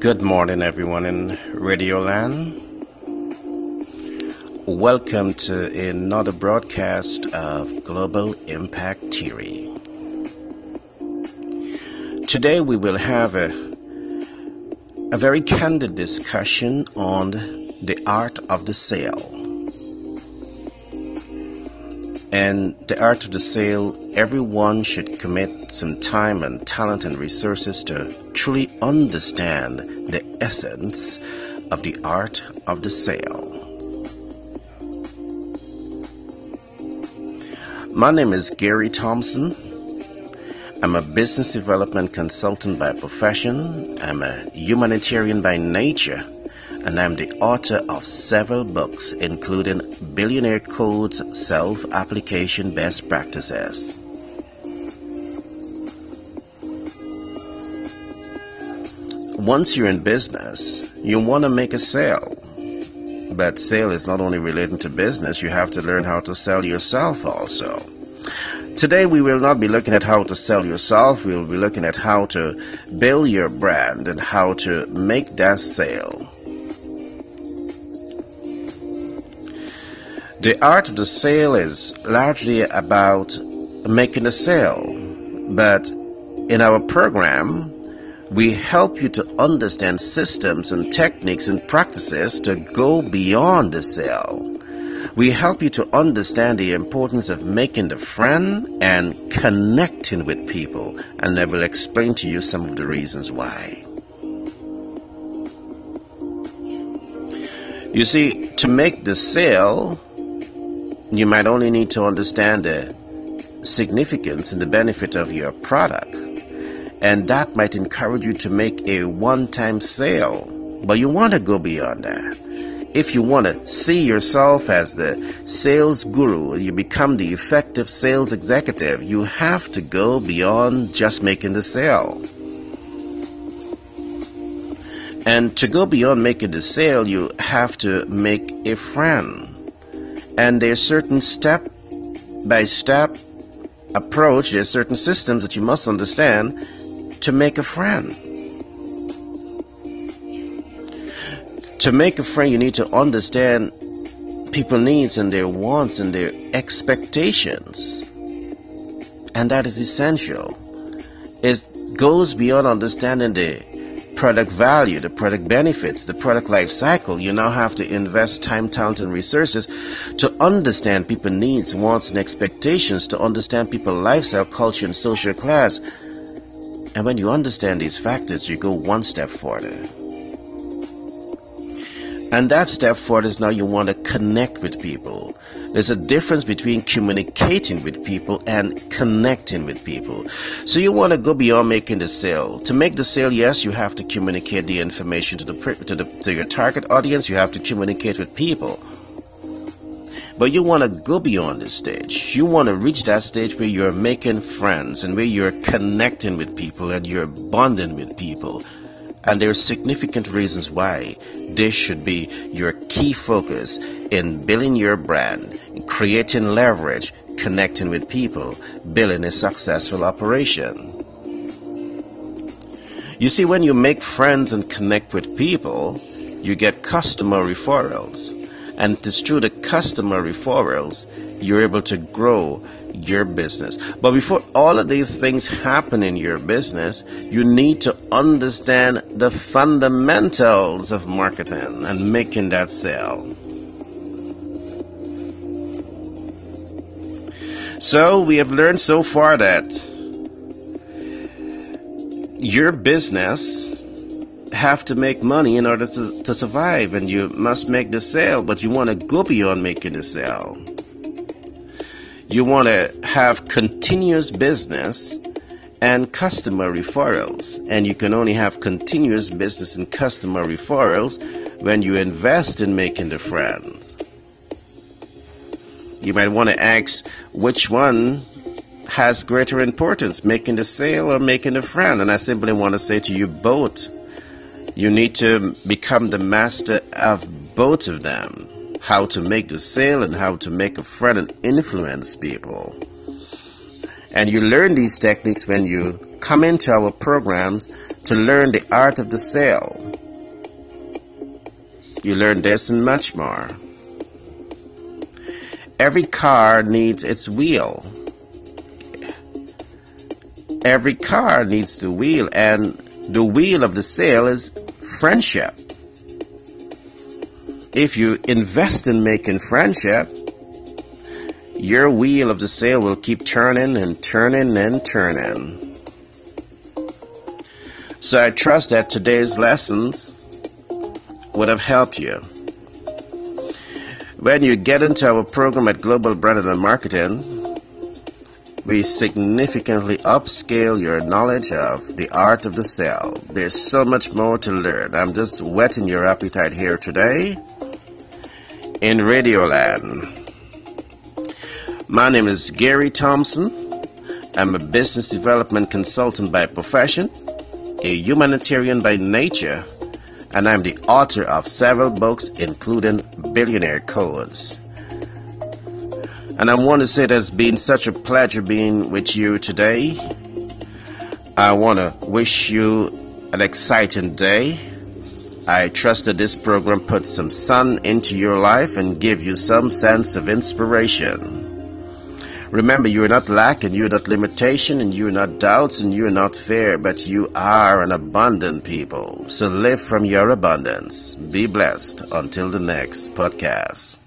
Good morning, everyone in Radioland. Welcome to another broadcast of Global Impact Theory. Today we will have a, a very candid discussion on the art of the sale. And the art of the sale, everyone should commit some time and talent and resources to truly understand the essence of the art of the sale. My name is Gary Thompson. I'm a business development consultant by profession. I'm a humanitarian by nature and I'm the author of several books, including Billionaire Codes Self Application Best Practices. Once you're in business, you want to make a sale. But sale is not only related to business, you have to learn how to sell yourself also. Today we will not be looking at how to sell yourself, we will be looking at how to build your brand and how to make that sale. The art of the sale is largely about making a sale, but in our program, we help you to understand systems and techniques and practices to go beyond the sale. We help you to understand the importance of making the friend and connecting with people, and I will explain to you some of the reasons why. You see, to make the sale, you might only need to understand the significance and the benefit of your product. And that might encourage you to make a one time sale. But you want to go beyond that. If you want to see yourself as the sales guru, you become the effective sales executive, you have to go beyond just making the sale. And to go beyond making the sale, you have to make a friend and there's certain step by step approach, there's certain systems that you must understand to make a friend. To make a friend, you need to understand people's needs and their wants and their expectations. And that is essential. It goes beyond understanding the product value, the product benefits, the product life cycle. You now have to invest time, talent, and resources to understand people's needs, wants, and expectations, to understand people's lifestyle, culture, and social class. And when you understand these factors, you go one step further. And that step forward is now you want to connect with people. There's a difference between communicating with people and connecting with people. So you want to go beyond making the sale. To make the sale, yes, you have to communicate the information to the to the to your target audience. You have to communicate with people. But you want to go beyond this stage. You want to reach that stage where you're making friends and where you're connecting with people and you're bonding with people. And there are significant reasons why this should be your key focus in building your brand, creating leverage, connecting with people, building a successful operation. You see, when you make friends and connect with people, you get customer referrals. And it's through the customer referrals you're able to grow your business. But before all of these things happen in your business, you need to understand the fundamentals of marketing and making that sale. So we have learned so far that your business have to make money in order to, to survive and you must make the sale, but you want to go beyond making the sale. You want to have continuous business and customer referrals. And you can only have continuous business and customer referrals when you invest in making the friends. You might want to ask which one has greater importance, making the sale or making the friend. And I simply want to say to you both, you need to become the master of both of them. How to make the sale and how to make a friend and influence people. And you learn these techniques when you come into our programs to learn the art of the sale. You learn this and much more. Every car needs its wheel. Every car needs the wheel, and the wheel of the sale is friendship. If you invest in making friendship, your wheel of the sale will keep turning and turning and turning. So I trust that today's lessons would have helped you. When you get into our program at Global Branding and Marketing, we significantly upscale your knowledge of the art of the sale. There's so much more to learn. I'm just whetting your appetite here today in Radioland. My name is Gary Thompson. I'm a business development consultant by profession, a humanitarian by nature, and I'm the author of several books, including Billionaire Codes. And I want to say it has been such a pleasure being with you today. I want to wish you an exciting day. I trust that this program puts some sun into your life and give you some sense of inspiration. Remember, you are not lack and you are not limitation and you are not doubts and you are not fear, but you are an abundant people. So live from your abundance. Be blessed until the next podcast.